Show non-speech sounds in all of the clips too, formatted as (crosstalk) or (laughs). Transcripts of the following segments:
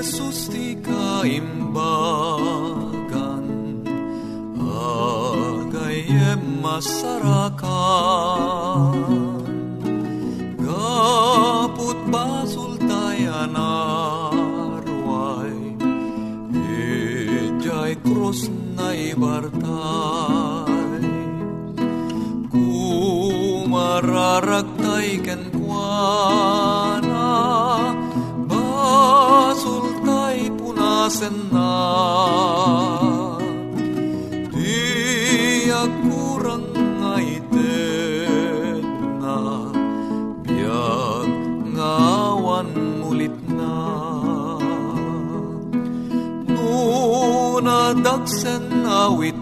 Jesus ti kaimbagan Agayem masarakan Gaput basul tayan arway Ijay krus na ibartay Kumararagtay ken kuana punasen na. Di kurang ngaited na. Biag ngawan mulit na. Nunadagsen awit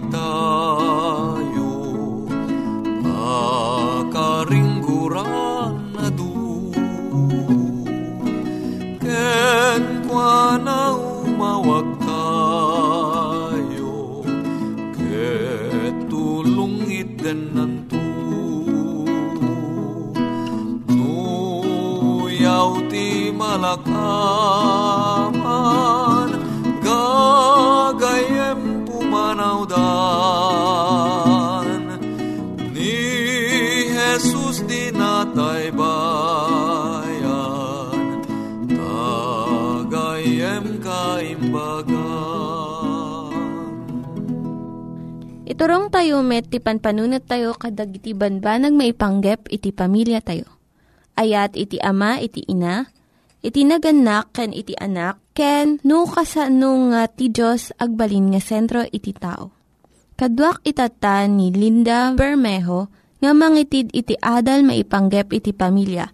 ti malakaman Gagayem pumanawdan Ni Jesus di natay bayan Tagayem kaimbagan Iturong tayo met, ti panpanunat tayo kadag iti banbanag maipanggep iti pamilya tayo. Ayat iti ama, iti ina, iti naganak, ken iti anak, ken no kasano nga ti Diyos agbalin nga sentro iti tao. Kaduak itata ni Linda Bermejo nga mangitid iti adal maipanggep iti pamilya.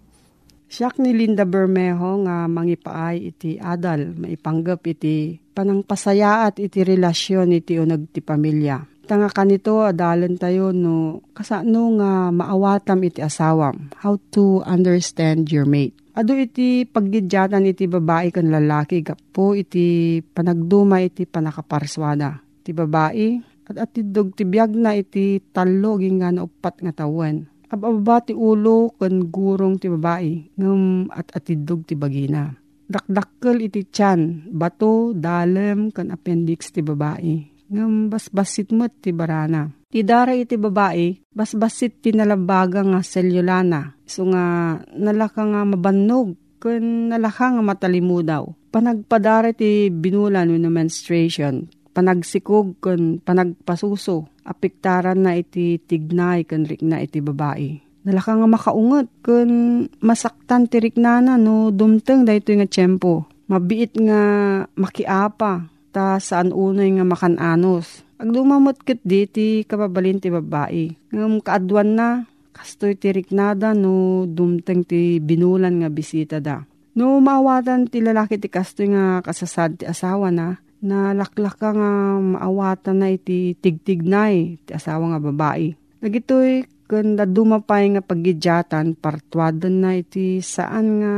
Siyak ni Linda Bermejo nga mangipaay iti adal, maipanggap iti panangpasayaat iti relasyon iti unag ti pamilya. Tanga kanito, adalan tayo no, kasano nga maawatam iti asawam. How to understand your mate. Ado iti paggidyatan iti babae kan lalaki, gapo iti panagduma iti panakaparswada. Iti babae, at atidog ti biyag na iti talo nga upat nga tawen. Ababa ti ulo kan gurong ti babae, ngam at atidog ti bagina. Dakdakkel iti tiyan, bato, dalem, kan appendix ti babae. Ngam basbasit mo't ti barana. Ti dara iti babae, basbasit ti nalabaga nga selyulana. So nga nalaka nga mabannog, kun nalaka nga matalimudaw. Panagpadara ti binulan no menstruation, panagsikog kun panagpasuso, apiktaran na iti tignay kun rikna iti babae. Nalaka nga makaungot kun masaktan ti riknana no dumteng dahito nga tiyempo. Mabiit nga makiapa ta saan unay nga makananos. Ag dumamot ket di ti kababalin ti babae. Ngam kaadwan na kastoy ti riknada no dumteng ti binulan nga bisita da. No maawatan ti lalaki ti kastoy nga kasasad ti asawa na, na laklak nga maawatan na iti tigtignay ti asawa nga babae. Nagitoy kanda dumapay nga pagidyatan partuadan na iti saan nga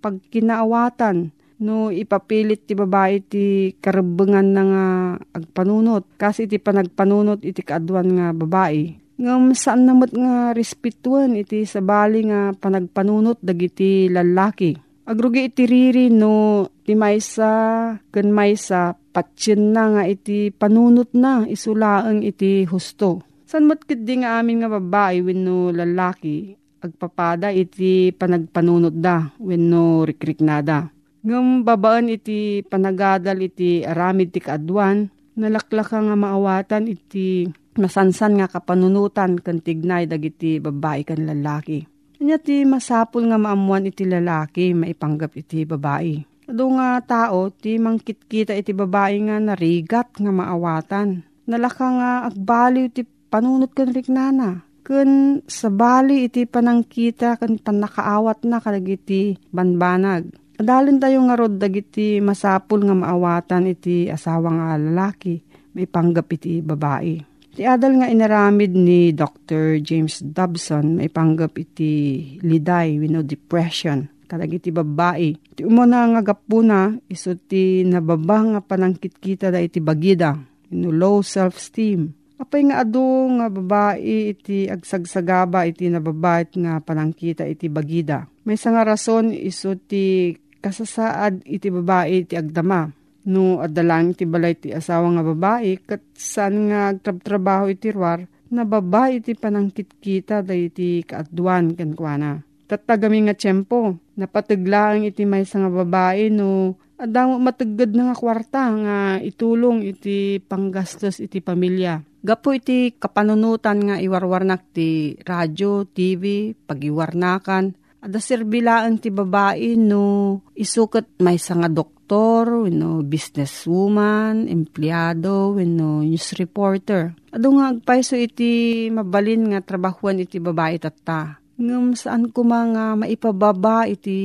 pagkinaawatan no ipapilit ti babae ti karabengan na nga agpanunot kasi iti panagpanunot iti kaadwan nga babae ngam saan namot nga respetuan iti sabali nga panagpanunot dagiti lalaki Agrugi iti riri no ti maysa ken maysa patsin na nga iti panunot na isulaeng iti husto. San mo't di nga amin nga babae wenno lalaki agpapada iti panagpanunot da wenno rikriknada. Ngam babaan iti panagadal iti aramid ti kaadwan nalaklaka nga maawatan iti masansan nga kapanunutan kan tignay dagiti babae kan lalaki. Kanya ti masapul nga maamuan iti lalaki, maipanggap iti babae. Ado nga tao, ti mangkitkita iti babae nga narigat nga maawatan. Nalaka nga agbaliw ti panunot kan riknana. Kun sa bali iti panangkita kan panakaawat na kadagiti banbanag. Adalin tayo nga rod dagiti masapul nga maawatan iti asawa nga lalaki, may panggap iti babae. Ti adal nga inaramid ni Dr. James Dobson may panggap iti liday wino depression kalag iti babae. Ti umuna nga gapuna iso ti nababa nga panangkitkita da iti bagida ino low self-esteem. Apay nga ado nga babae iti agsagsagaba iti nababait nga panangkita iti bagida. May nga rason iso ti kasasaad iti babae iti agdama no adalang ti balay ti asawa nga babae kat saan nga agtrab-trabaho iti ruar na babae iti panangkit-kita da iti kaadwan kankwana. Tatagami nga tiyempo, napataglaang iti may nga babae no adang matagad na nga kwarta nga itulong iti panggastos iti pamilya. Gapo iti kapanunutan nga iwarwarnak ti radyo, TV, pagiwarnakan, Ada sirbilaan ti babae no isukat may nga doktor, no businesswoman, empleyado, no news reporter. Ado nga agpaiso iti mabalin nga trabahuan iti babae tata. Ngam saan ko mga maipababa iti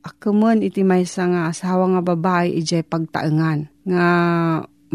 akaman iti may nga asawa nga babae ijay pagtaengan. Nga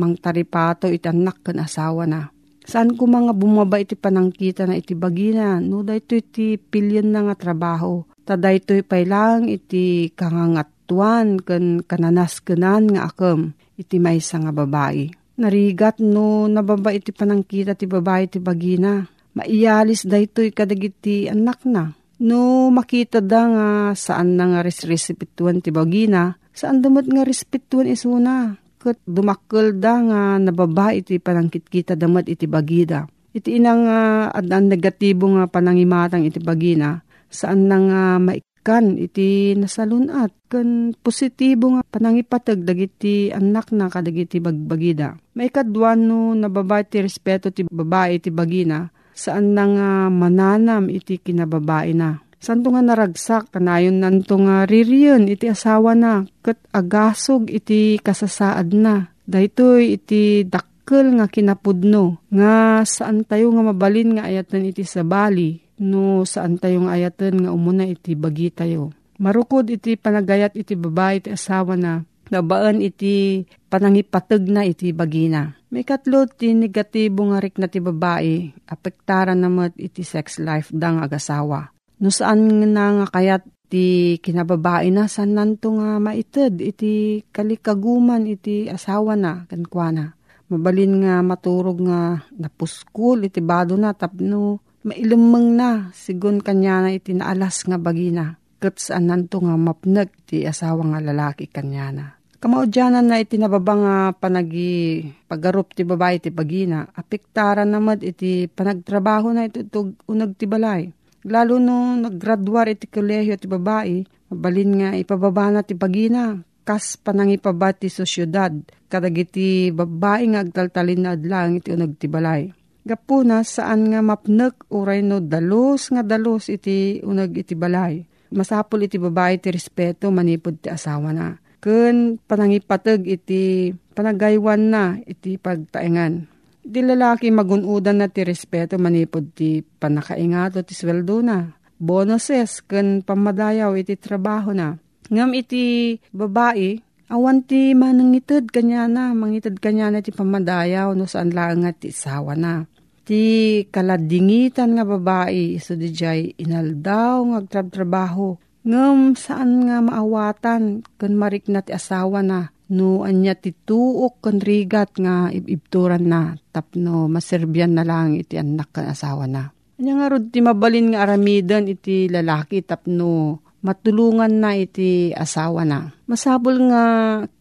mangtaripato iti anak kan asawa na Saan ko mga bumaba iti panangkita na iti bagina, no dayto iti pilyon na nga trabaho. Ta dayto lang iti kangangatuan kan kananas kanan nga akam iti maysa nga babae. Narigat no nababa iti panangkita ti babae iti bagina. Maiyalis dayto kadagiti anak na. No makita da nga saan na nga resresipituan ti bagina, saan damot nga respetuan isuna ket dumakkel da nga nababa iti panangkit kita damat iti bagida. Iti inang uh, adan negatibo nga panangimatang iti bagina saan na nga maikan iti nasalunat kan positibo nga panangipatag dagiti anak na kadagiti bagbagida. Maikadwan no nababa iti respeto ti babae iti bagina saan na nga mananam iti kinababae na Santo nga naragsak, kanayon nanto nga ririyon, iti asawa na, kat agasog iti kasasaad na. Daytoy iti dakkel nga kinapudno, nga saan tayo nga mabalin nga ayatan iti sabali, no saan tayo nga ayatan nga umuna iti bagi tayo. Marukod iti panagayat iti babae iti asawa na, nabaan iti panangipatag na iti bagina. May katlo ti negatibo nga rik na ti babae, apektaran namat iti sex life dang agasawa. No saan nga nga kayat ti kinababae na san nanto nga maited iti kalikaguman iti asawa na kankwana. Mabalin nga maturog nga napuskul iti bado na tapno mailumeng na sigun kanya na iti naalas nga bagina. Kat saan nanto nga mapnag ti asawa nga lalaki kanya na. Kamaudyanan na iti nababa nga panagi pagarup ti babae ti bagina, apektaran namad iti panagtrabaho na iti unag ti balay. Lalo no naggraduar iti kolehiyo ti babae, mabalin nga ipababa na ti bagina, kas panangipabat ti sosyudad, kadagiti babae nga agtaltalin na adlang iti unag ti balay. Gapuna saan nga mapnek uray no dalos nga dalos iti unag iti balay. Masapol iti babae ti respeto manipod ti asawa na ken panangipateg iti panagaywan na iti pagtaengan. Di lalaki magunudan na ti respeto manipod ti panakaingato ti sweldo na. Bonuses ken pamadayaw iti trabaho na. Ngam iti babae, awan ti manangitid kanya na, mangitid kanya na ti pamadayaw no saan lang nga ti sawa na. Ti kaladingitan nga babae, iso di jay inaldaw nga agtrab-trabaho Ngem saan nga maawatan? Kan marik na ti asawa na. No anya ti tuok kan rigat nga ibibturan na. Tapno maserbyan na lang iti anak kan asawa na. Anya nga rod ti mabalin nga aramidan iti lalaki tapno matulungan na iti asawa na. Masabol nga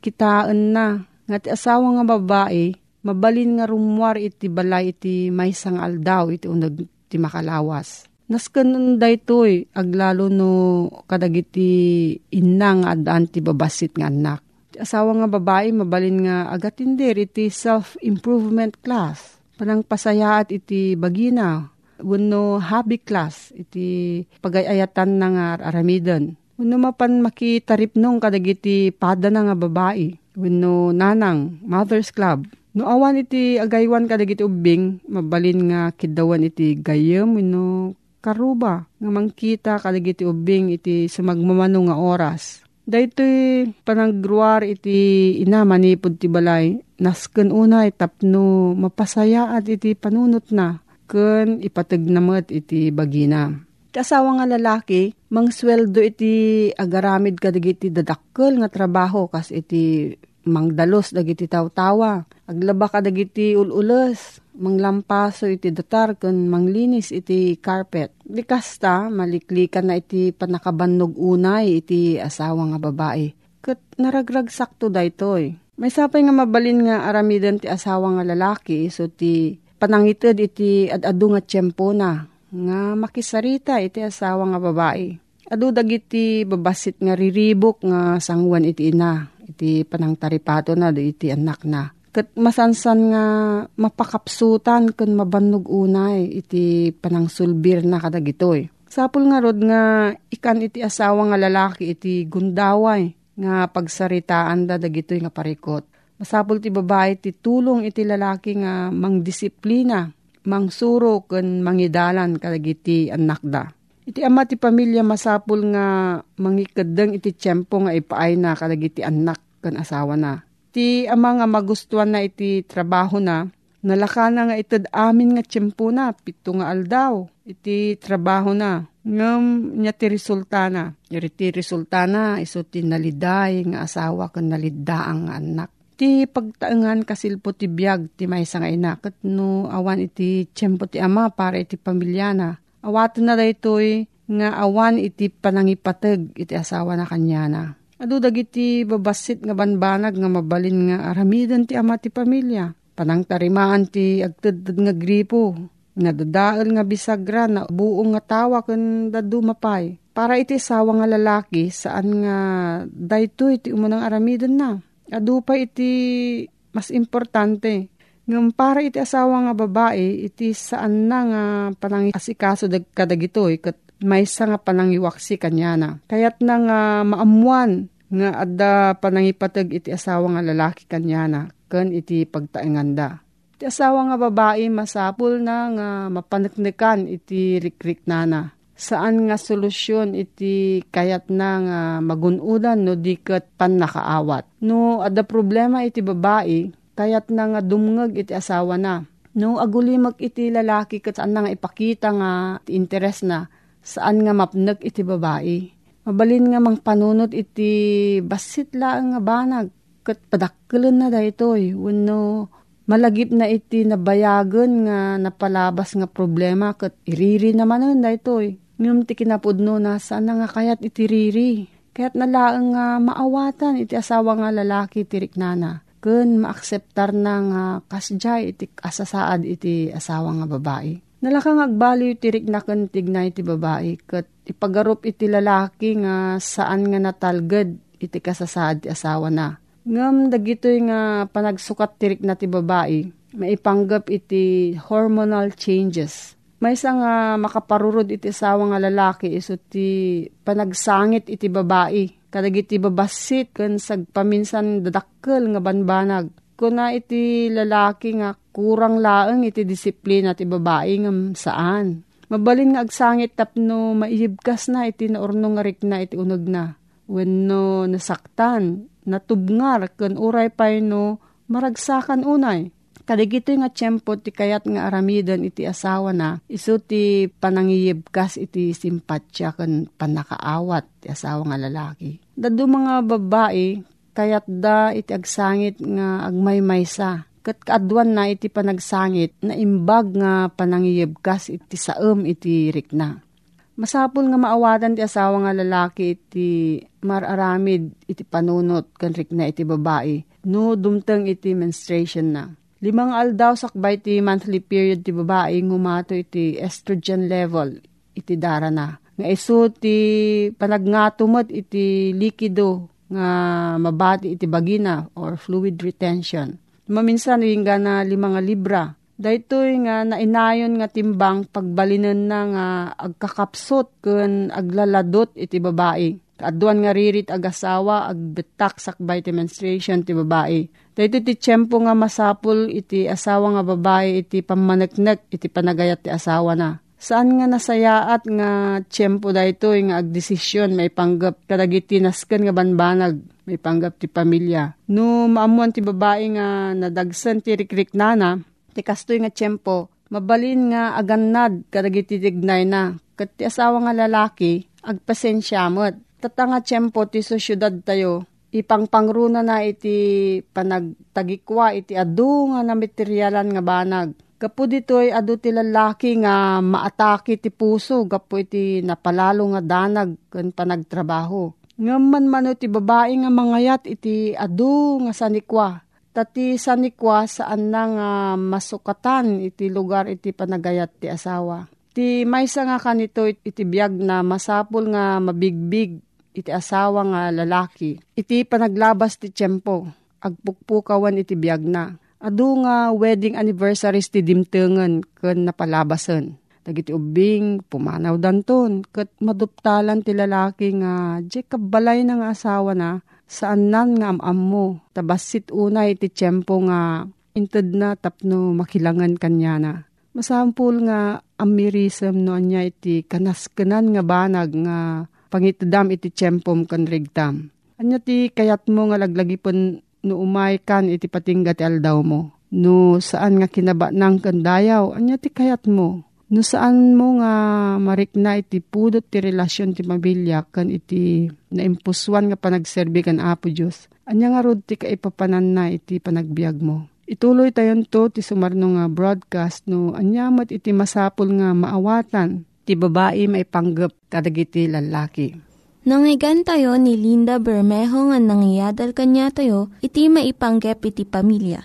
kitaan na. Nga ti asawa nga babae mabalin nga rumwar iti balay iti may sangal daw iti unag ti makalawas Nasken daytoy aglalo no kadagiti inang adaan ti babasit nga anak. Asawa nga babae mabalin nga agatindir iti self-improvement class. Panang pasayaat iti bagina. Wano hobby class iti pagayayatan na nga aramidon. Wano mapan makitarip nung kadagiti pada na nga babae. Wano nanang, mother's club. No awan iti agaywan kadagiti ubing, mabalin nga kidawan iti gayem, wano karuba nga mangkita kaligiti ubing iti sumagmamano nga oras. Daytoy panagruar iti ina manipod ti balay nasken unay tapno mapasaya at iti panunot na ken ipateg namet iti bagina. Kasawa nga lalaki, mangsweldo iti agaramid kadigiti dadakkel nga trabaho kas iti mangdalos dagiti tawtawa. Aglaba ka dagiti ulules manglampaso iti datar kun manglinis iti carpet. Di kasta, maliklikan na iti panakabannog unay iti asawa nga babae. Kat naragrag sakto daytoy. May sapay nga mabalin nga aramidan ti asawa nga lalaki so ti panangited iti adado nga tiyempo na nga makisarita iti asawa nga babae. Adu dagiti babasit nga riribok nga sangwan iti ina iti panangtaripato na iti anak na Kat masansan nga mapakapsutan kun mabannog unay iti panangsulbir na kadagitoy. Sapul nga rod nga ikan iti asawa nga lalaki iti gundaway nga pagsaritaan da dagitoy nga parikot. Masapul ti babae ti tulong iti lalaki nga mangdisiplina, mangsuro ken mangidalan kadagiti anak da. Iti ama ti pamilya masapul nga mangikadeng iti tiyempo nga ipaay na kadagiti anak ken asawa na Iti ama nga magustuhan na iti trabaho na, nalakana nga itad amin nga tiyempo na, pito nga aldaw, iti trabaho na. Ngam niya ti resulta na. Yari ti resulta na, iso ti naliday nga asawa kan nalidaang nga anak. Ti pagtaangan kasilpo ti biyag ti may nga ina. Kat no awan iti tiyempo ti ama para iti pamilya na. Awato na daytoy nga awan iti panangipateg iti asawa na kanya na. Adu dagiti babasit nga banbanag nga mabalin nga aramidan ti ama ti pamilya. Panang tarimaan ti agteded nga gripo. Nga dadaal nga bisagra na buong nga tawa ken dadu mapay. Para iti sawa nga lalaki saan nga daytoy iti umunang aramidan na. Adu pa iti mas importante. Ngam para iti asawa nga babae, iti saan na nga panang asikaso dag kadagitoy kat may nga panangiwaksi kanya na. Kayat na nga maamuan nga adda panangipatag iti asawa nga lalaki kanya na ken iti pagtaenganda. Iti asawa nga babae masapul na nga mapaneknekan iti rikrik nana. Saan nga solusyon iti kayat na nga magunudan no diket pan nakaawat. No adda problema iti babae kayat na nga dumngeg iti asawa na. No agulimag iti lalaki na nga ipakita nga interes na saan nga mapnag iti babae. Mabalin nga mang panunot iti basit lang nga banag. Kat padakkelan na da itoy. Wano malagip na iti nabayagan nga napalabas nga problema kat iriri naman da itoy. Ngum ti kinapudno na saan nga kayat iti riri. Kaya't nalaang nga maawatan iti asawa nga lalaki tirik nana. Kun maakseptar na nga kasjay iti asasaad iti asawa nga babae. Nalakang agbaliw tirik na kan tigna iti babae. Kat ipagarup iti lalaki nga saan nga natalged iti kasasaad ti asawa na. Ngam dagitoy nga panagsukat tirik na ti babae. Maipanggap iti hormonal changes. May isa nga makaparurod iti asawa nga lalaki iso ti panagsangit iti babae. Kadagiti babasit kan sagpaminsan dadakkel nga banbanag kuna iti lalaki nga kurang laeng iti disiplina ti babae ngam saan. Mabalin nga agsangit tapno maiyibkas na iti naurno nga rikna iti uneg na. Wenno nasaktan, natubngar, ken uray pay no maragsakan unay. Kadigito nga tiyempo ti kayat nga aramidan iti asawa na, iso ti panangiyibkas iti simpatsya ken panakaawat ti asawa nga lalaki. Dado mga babae, kayat da iti agsangit nga agmaymaysa. Kat kaadwan na iti panagsangit na imbag nga panangiyibkas iti saem iti rikna. Masapul nga maawatan ti asawa nga lalaki iti mararamid iti panunot kan rikna iti babae. No dumteng iti menstruation na. Limang aldaw sakbay ti monthly period ti babae ngumato iti estrogen level iti dara na. Nga iso ti panagngatumat iti likido nga mabati iti bagina or fluid retention. Maminsan yung na lima nga libra. Daytoy nga nainayon nga timbang pagbalinan na nga agkakapsot kun aglaladot iti babae. Kaduan nga ririt agasawa agbetak sakbay ti menstruation ti babae. Dayto ti tiyempo nga masapul iti asawa nga babae iti pamaneknek iti panagayat ti asawa na. Saan nga nasayaat nga tiyempo dayto nga agdesisyon may panggap kadagiti nasken nga banbanag may panggap ti pamilya. No maamuan ti babae nga nadagsan ti rikrik nana, ti kastoy nga tiyempo, mabalin nga agannad kadagiti tignay na. Kat ti asawa nga lalaki, agpasensya mo't. Tatanga tiyempo ti so syudad tayo, ipangpangruna na iti panagtagikwa iti adu nga na materialan nga banag. Gapo ditoy adu ti lalaki nga maatake ti puso, gapo iti napalalo nga danag kan panagtrabaho. Ngaman mano ti babae nga mangayat iti adu nga sanikwa. Tati sanikwa saan na nga masukatan iti lugar iti panagayat ti asawa. Ti maysa nga kanito iti biyag na masapul nga mabigbig iti asawa nga lalaki. Iti panaglabas ti tiyempo. Agpukpukawan iti biyag na. Adu nga wedding anniversaries ti dimtengen ken napalabasen. Dagiti ubing, pumanaw danton, kat maduptalan ti lalaki nga, di kabalay nga asawa na, saan nan nga amam mo, tabasit unay ti tiyempo nga, inted na tapno makilangan kanya na. Masampul nga amirisem no anya iti kanaskenan nga banag nga pangitdam iti tiyempom kan rigtam. Anya ti kayat mo nga laglagipon no umay kan iti patingga ti aldaw mo. No saan nga kinaba nang kandayaw, anya ti kayat mo. No saan mo nga marikna iti pudot ti relasyon ti mabilya kan iti naimpuswan nga panagserbi kan Apo Diyos. Anya nga rod ti kaipapanan na iti panagbiag mo. Ituloy tayon to ti sumarno nga broadcast no anyamat iti masapul nga maawatan ti babae maipanggap kadagiti lalaki. Nangyigan tayo ni Linda Bermejo nga nangyadal kanya tayo, iti maipanggep iti pamilya.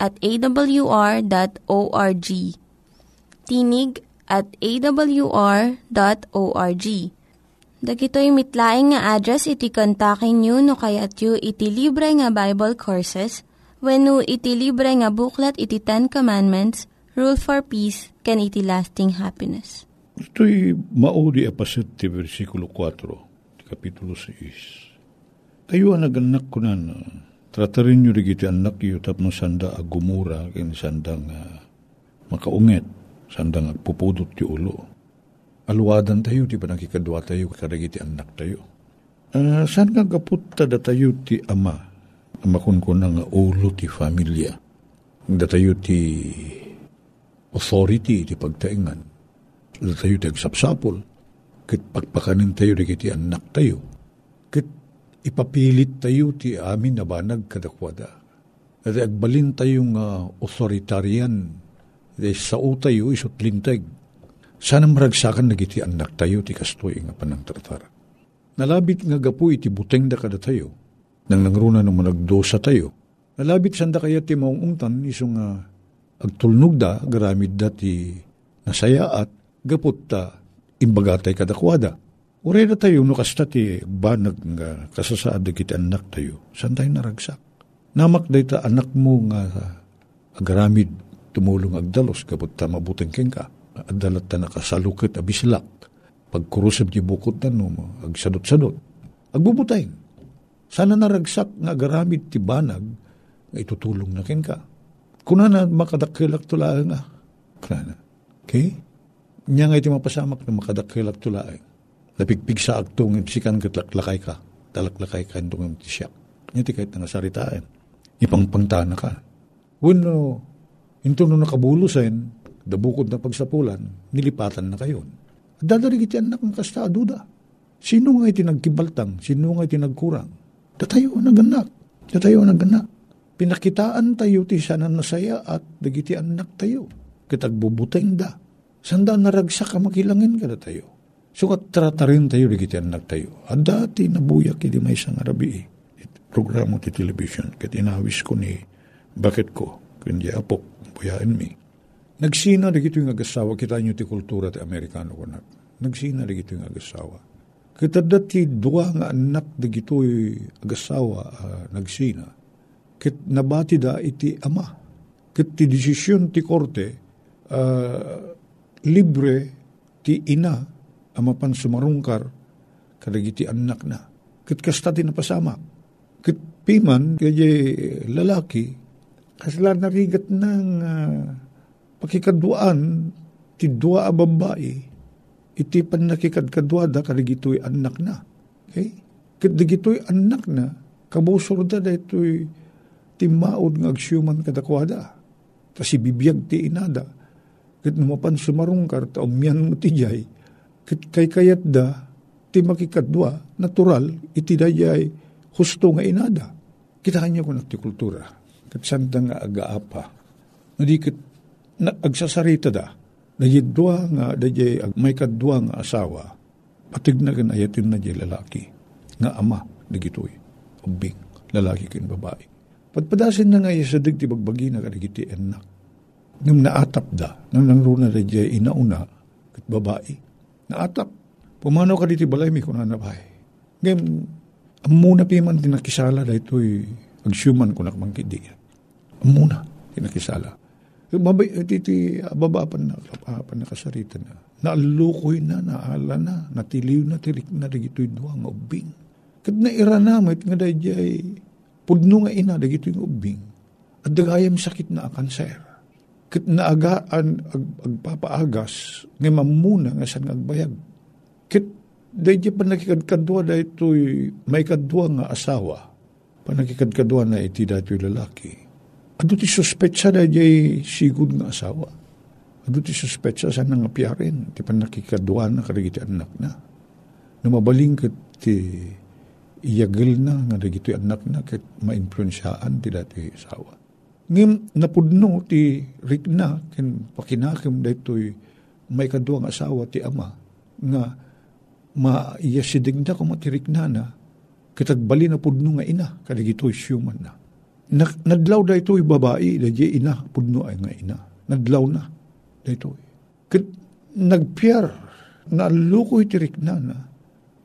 at awr.org. Tinig at awr.org. Dagitoy mitlaing nga address iti kontakin nyo no kayat yu iti libre nga Bible Courses when no iti libre nga buklat iti Ten Commandments, Rule for Peace, can iti lasting happiness. Ito'y maudi apasit ti versikulo 4, ti kapitulo 6. Kayo ang naganak ko na tratarin nyo rigiti anak yu tapno sanda agumura kin sanda nga makaunget, sanda nga pupudot ti ulo. Aluwadan tayo, di ba nakikadwa tayo, karagiti anak tayo. Uh, saan nga gaput datayo ti ama? Amakon ko nga ulo ti familia. Datayo ti authority ti pagtaingan. Datayo ti agsapsapol. Kit pagpakanin tayo di kiti anak tayo. Ipapilit tayo ti amin na banag kadakwada. At agbalin tayong uh, authoritarian. Sa tayo isot lintag. Sana maragsakan na giti anak tayo ti kastoy nga panang tartara. Nalabit nga gapu iti buteng da kada tayo. Nang nangruna nung managdosa tayo. Nalabit sanda kaya ti maong ungtan iso nga agtulnog da garamid da ti nasaya at gapot ta imbagatay kadakwada. Uray na tayo no kasta ti banag nga kasasaad kiti anak tayo. San tayo naragsak? Namak day ta anak mo nga agaramid tumulong agdalos gapot ta mabuteng keng ka. Adalat ta nakasalukit abislak Pagkurusab ti bukod na no, agsadot-sadot. Agbubutay. Sana naragsak nga garamid ti banag nga itutulong na ken ka. Kuna na makadakilak tula nga. Kuna na. Okay? Nya nga iti mapasamak na makadakilak tula Napigpig sa aktong sikan katlaklakay ka. Talaklakay ka itong ti siya. Nya ti kahit nga saritaan. Ipangpangtana ka. Wano, into no nakabulusan, dabukod na pagsapulan, nilipatan na kayon Dadarigit yan anak ng kasta duda. Sino nga itinagkibaltang? Sino nga itinagkurang? Datayo naganak. Datayo naganak. Pinakitaan tayo ti sana nasaya at dagiti anak tayo. Kitagbubuteng da. Sanda naragsak ka makilangin ka da tayo. Sukat tratarin tayo dagiti anak tayo. At dati nabuyak idi may isang arabi. Programo ti television. Kat inawis ko ni bakit ko. Kundi apok. Buyain mi Nagsina na gito yung agasawa, kita nyo ti kultura ti Amerikano ko na. Nagsina na gito yung agasawa. Kita dati dua nga anak na gito yung agasawa uh, nagsina. Kit nabati da iti ama. Kit ti desisyon ti korte, uh, libre ti ina amapan sumarungkar kadagiti anak na. Kit kasta ti napasama. Kit piman, kaya lalaki, kasla narigat ng uh, pakikaduan ti dua a babae iti pan nakikadkaduada kadigitoy anak na. Okay? Kadigitoy anak na kabusor da daytoy ti maod nga agsyuman kadakwada. Ta si bibiyag ti inada. Kat numapan sumarungkar ta umyan mo ti jay. Kay kayat da ti makikadwa natural iti dayay husto nga inada. Kita kanya ko ti kultura. Kat sanda nga agaapa. Nadikit na, agsasarita da, dayidwa nga, dayay may kadwa nga asawa, patig na ayatin na di lalaki, nga ama, digitoy, ubing, lalaki kin babae. Patpadasin na nga sa digti bagbagi na kadigiti enak. Nung naatap da, nang nangruna da di inauna, kat babae, naatap. Pumano ka diti balay mi kunan na bahay. Ngayon, amuna piman tinakisala da ito'y agsyuman ko nakmangkidi. Amuna tinakisala. Mabay, titi, baba pa na, pa na kasarita na. Naalukoy na, naala na, natiliw na, tirik na, dagito'y duwang ubing. Kat na ira namit, nga dayjay, pudno nga ina, dagito'y ubing. At dagayam sakit na kanser. Kat naagaan, ag, agpapaagas, nga mamuna, nga saan agbayag. Kat dayjay pa nakikadkadwa, dayto'y may kadwa nga asawa. Pa nakikadkadwa na iti dayto'y lalaki Ado ti suspetsa da jay sigud nga asawa. Ado ti suspetsa sa nang apiarin. Ti panakikaduan na karigiti anak na. Numabaling kat ti iyagil na nga dagiti anak na kat ma-influensyaan ti dati asawa. Ngim napudno ti rikna ken pakinakim daytoy may kaduang asawa ti ama nga maiyasidig na kung matirikna na kitagbali na pudno nga ina kadigito'y human na Nag, naglaw da ito'y babae, da ina, pudno ay nga ina. Naglaw na, da ito'y. Kat nagpiyar, na lukoy tirik na na.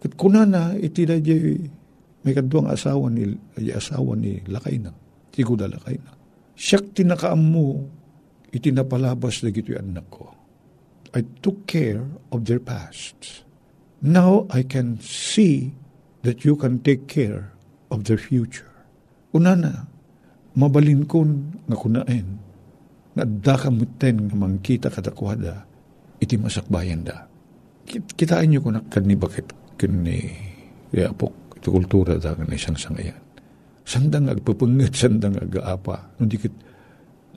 Kat kuna na, iti da may kaduang asawa ni, asawa ni lakay na. Tigo da lakay na. Siyak tinakaam mo, iti napalabas na gito'y anak ko. I took care of their past. Now I can see that you can take care of their future. Una na, mabalin kon nga kunain, nga dakamuten nga mangkita katakwada, iti masakbayan da. Kitaan nyo kunak kan ni bakit kan ni apok, Iti kultura da nga isang sangayan. Sandang agpapangit, (laughs) sandang agaapa. Nung dikit,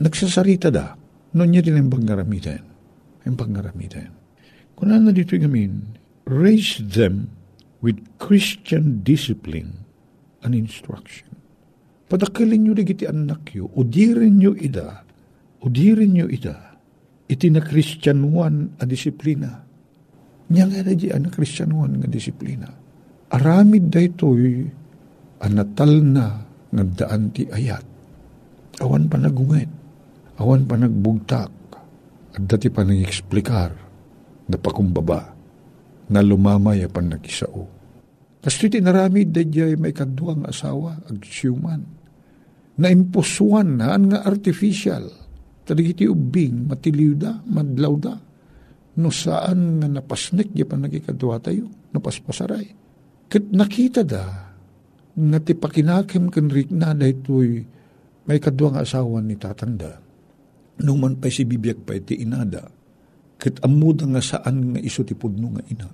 nagsasarita da. Nung niya din ang pangaramitan. Ang pangaramitan. Kung ano dito gamin, raise them with Christian discipline and instruction. Padakilin nyo iti anak yo, udirin nyo ida, udirin nyo ida, iti na Christianuan a disiplina. Nya nga na di na Christianuan nga disiplina. Aramid da ito'y anatal na nga daan ti ayat. Awan pa nagunget, awan pa nagbugtak, at dati pa nang-eksplikar, na pakumbaba, na lumamay pan nakisao. Kasto iti naramid da may kaduang asawa, ag siyuman na impusuan na nga artificial. Tadig iti ubing, matiliw da, madlaw. No saan nga napasnik, di pa nagikadwa tayo, napaspasaray. Kat nakita da, nga ti pakinakim kan na da ito'y may kadwa asawa ni tatanda. Nung man pa si bibiyag pa iti inada, kat amuda nga saan nga iso ti pudno nga ina.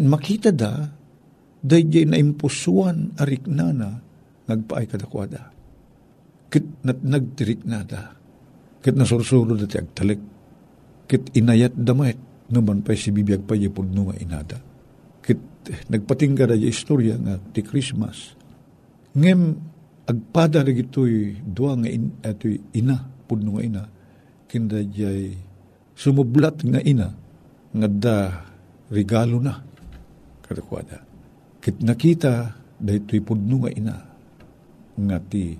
Makita da, dahil na impusuan arik na na, nagpaay kadakwada Kit nat nagtirik na da. Kit nasursuro dati agtalik. Kit inayat damat. Naman pa si bibiyag pa yung nga inada. Kit nagpatingga da istorya nga ti Christmas. Ngem agpada na gito'y dua nga in, ato'y ina, pudno nga ina. Kinda jay sumublat nga ina nga da regalo na. Kadakwada. Kit nakita da ito'y pudno nga ina nga ti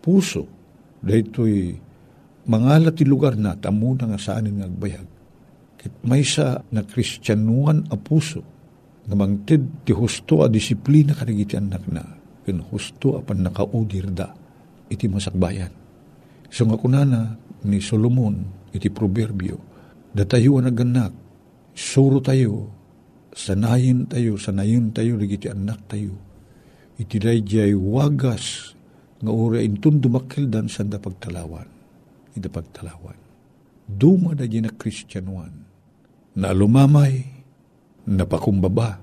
puso. Dahito'y mangalat ti lugar na tamo na nga saanin nga agbayag. Kit may sa na kristyanuan a puso nga mangtid ti husto a disiplina kanagiti anak na ken husto a pan nakaudir da iti masakbayan. So nga kunana ni Solomon iti proverbio datayo ang naganak suro tayo sanayin tayo sanayin tayo ligiti anak tayo iti dayjay wagas nga uri intun dumakil dan sanda pagtalawan. Ida pagtalawan. Duma na na Kristyanuan. Na lumamay, napakumbaba,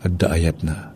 at daayat na.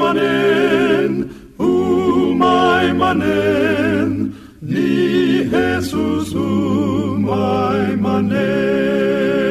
manen, umay manen, ni Jesus umay manen.